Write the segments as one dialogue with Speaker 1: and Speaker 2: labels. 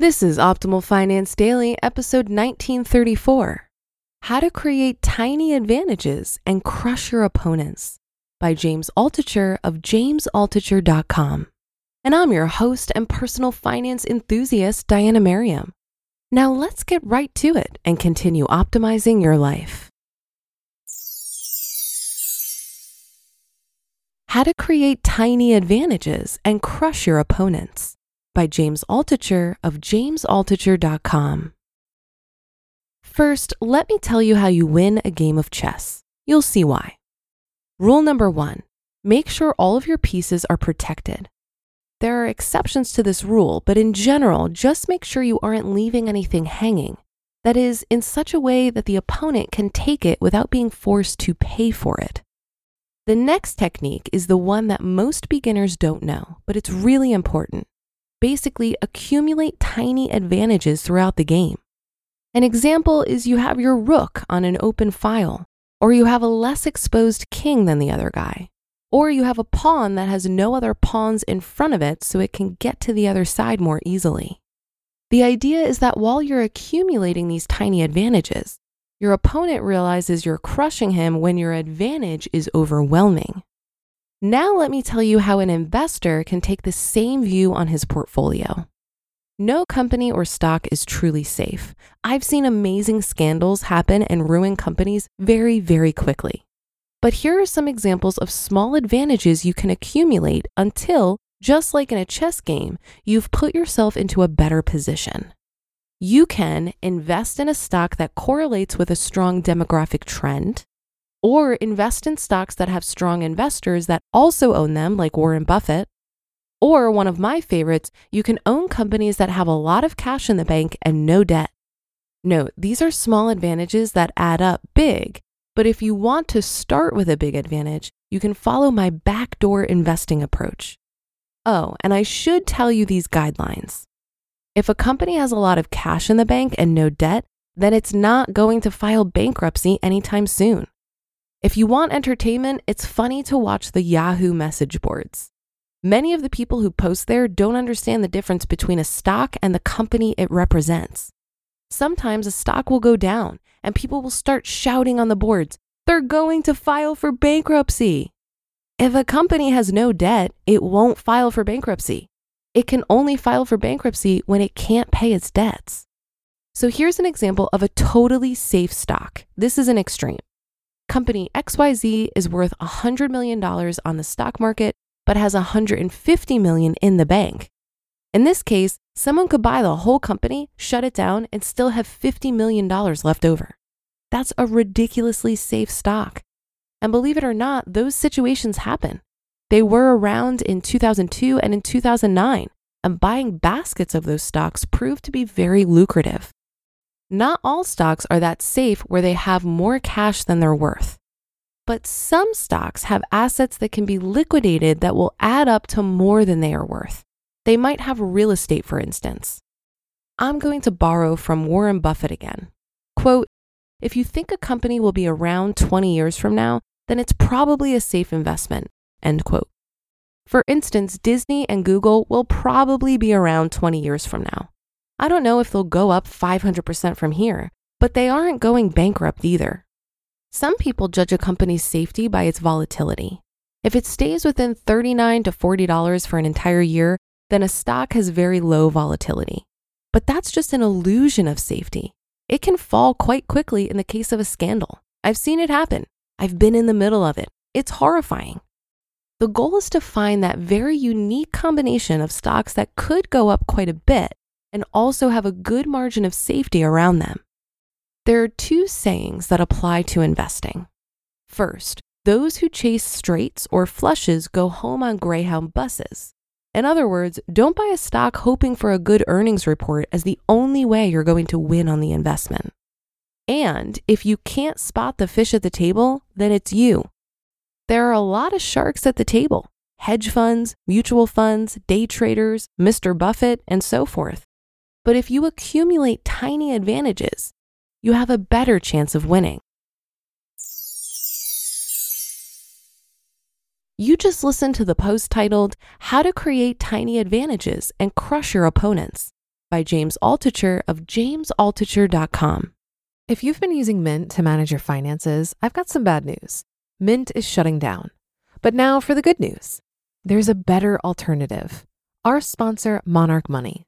Speaker 1: This is Optimal Finance Daily, episode 1934 How to Create Tiny Advantages and Crush Your Opponents by James Altucher of jamesaltucher.com. And I'm your host and personal finance enthusiast, Diana Merriam. Now let's get right to it and continue optimizing your life. How to Create Tiny Advantages and Crush Your Opponents by James Altucher of jamesaltucher.com. First, let me tell you how you win a game of chess. You'll see why. Rule number one make sure all of your pieces are protected. There are exceptions to this rule, but in general, just make sure you aren't leaving anything hanging. That is, in such a way that the opponent can take it without being forced to pay for it. The next technique is the one that most beginners don't know, but it's really important basically accumulate tiny advantages throughout the game. An example is you have your rook on an open file, or you have a less exposed king than the other guy, or you have a pawn that has no other pawns in front of it so it can get to the other side more easily. The idea is that while you're accumulating these tiny advantages, your opponent realizes you're crushing him when your advantage is overwhelming. Now, let me tell you how an investor can take the same view on his portfolio. No company or stock is truly safe. I've seen amazing scandals happen and ruin companies very, very quickly. But here are some examples of small advantages you can accumulate until, just like in a chess game, you've put yourself into a better position. You can invest in a stock that correlates with a strong demographic trend, or invest in stocks that have strong investors that also own them, like Warren Buffett. Or one of my favorites, you can own companies that have a lot of cash in the bank and no debt. Note, these are small advantages that add up big, but if you want to start with a big advantage, you can follow my backdoor investing approach. Oh, and I should tell you these guidelines. If a company has a lot of cash in the bank and no debt, then it's not going to file bankruptcy anytime soon. If you want entertainment, it's funny to watch the Yahoo message boards. Many of the people who post there don't understand the difference between a stock and the company it represents. Sometimes a stock will go down and people will start shouting on the boards, they're going to file for bankruptcy. If a company has no debt, it won't file for bankruptcy. It can only file for bankruptcy when it can't pay its debts. So here's an example of a totally safe stock. This is an extreme. Company XYZ is worth $100 million on the stock market, but has 150 million in the bank. In this case, someone could buy the whole company, shut it down, and still have $50 million left over. That's a ridiculously safe stock. And believe it or not, those situations happen. They were around in 2002 and in 2009, and buying baskets of those stocks proved to be very lucrative. Not all stocks are that safe where they have more cash than they're worth. But some stocks have assets that can be liquidated that will add up to more than they are worth. They might have real estate, for instance. I'm going to borrow from Warren Buffett again. Quote, if you think a company will be around 20 years from now, then it's probably a safe investment. End quote. For instance, Disney and Google will probably be around 20 years from now. I don't know if they'll go up 500% from here, but they aren't going bankrupt either. Some people judge a company's safety by its volatility. If it stays within 39 to $40 for an entire year, then a stock has very low volatility. But that's just an illusion of safety. It can fall quite quickly in the case of a scandal. I've seen it happen. I've been in the middle of it. It's horrifying. The goal is to find that very unique combination of stocks that could go up quite a bit and also have a good margin of safety around them. There are two sayings that apply to investing. First, those who chase straights or flushes go home on Greyhound buses. In other words, don't buy a stock hoping for a good earnings report as the only way you're going to win on the investment. And if you can't spot the fish at the table, then it's you. There are a lot of sharks at the table hedge funds, mutual funds, day traders, Mr. Buffett, and so forth. But if you accumulate tiny advantages, you have a better chance of winning. You just listened to the post titled How to Create Tiny Advantages and Crush Your Opponents by James Altucher of jamesaltucher.com.
Speaker 2: If you've been using Mint to manage your finances, I've got some bad news. Mint is shutting down. But now for the good news there's a better alternative. Our sponsor, Monarch Money.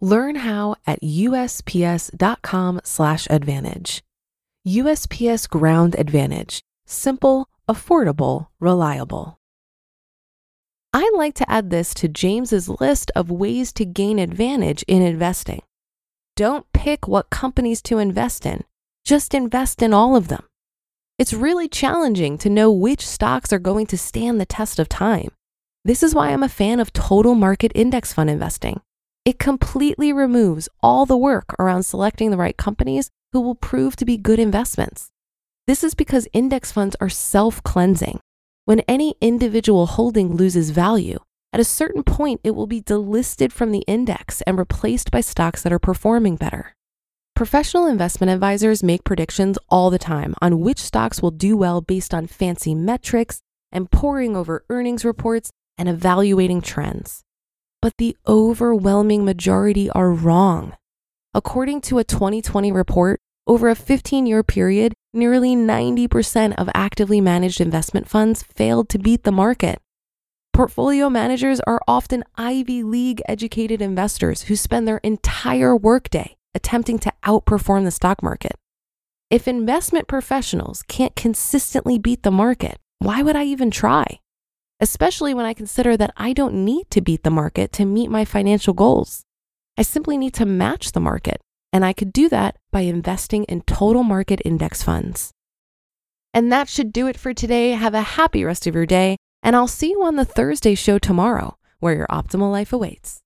Speaker 2: Learn how at usps.com/slash advantage. USPS Ground Advantage. Simple, affordable, reliable.
Speaker 1: I'd like to add this to James's list of ways to gain advantage in investing. Don't pick what companies to invest in, just invest in all of them. It's really challenging to know which stocks are going to stand the test of time. This is why I'm a fan of total market index fund investing. It completely removes all the work around selecting the right companies who will prove to be good investments. This is because index funds are self cleansing. When any individual holding loses value, at a certain point it will be delisted from the index and replaced by stocks that are performing better. Professional investment advisors make predictions all the time on which stocks will do well based on fancy metrics and poring over earnings reports and evaluating trends. But the overwhelming majority are wrong. According to a 2020 report, over a 15 year period, nearly 90% of actively managed investment funds failed to beat the market. Portfolio managers are often Ivy League educated investors who spend their entire workday attempting to outperform the stock market. If investment professionals can't consistently beat the market, why would I even try? Especially when I consider that I don't need to beat the market to meet my financial goals. I simply need to match the market, and I could do that by investing in total market index funds. And that should do it for today. Have a happy rest of your day, and I'll see you on the Thursday show tomorrow, where your optimal life awaits.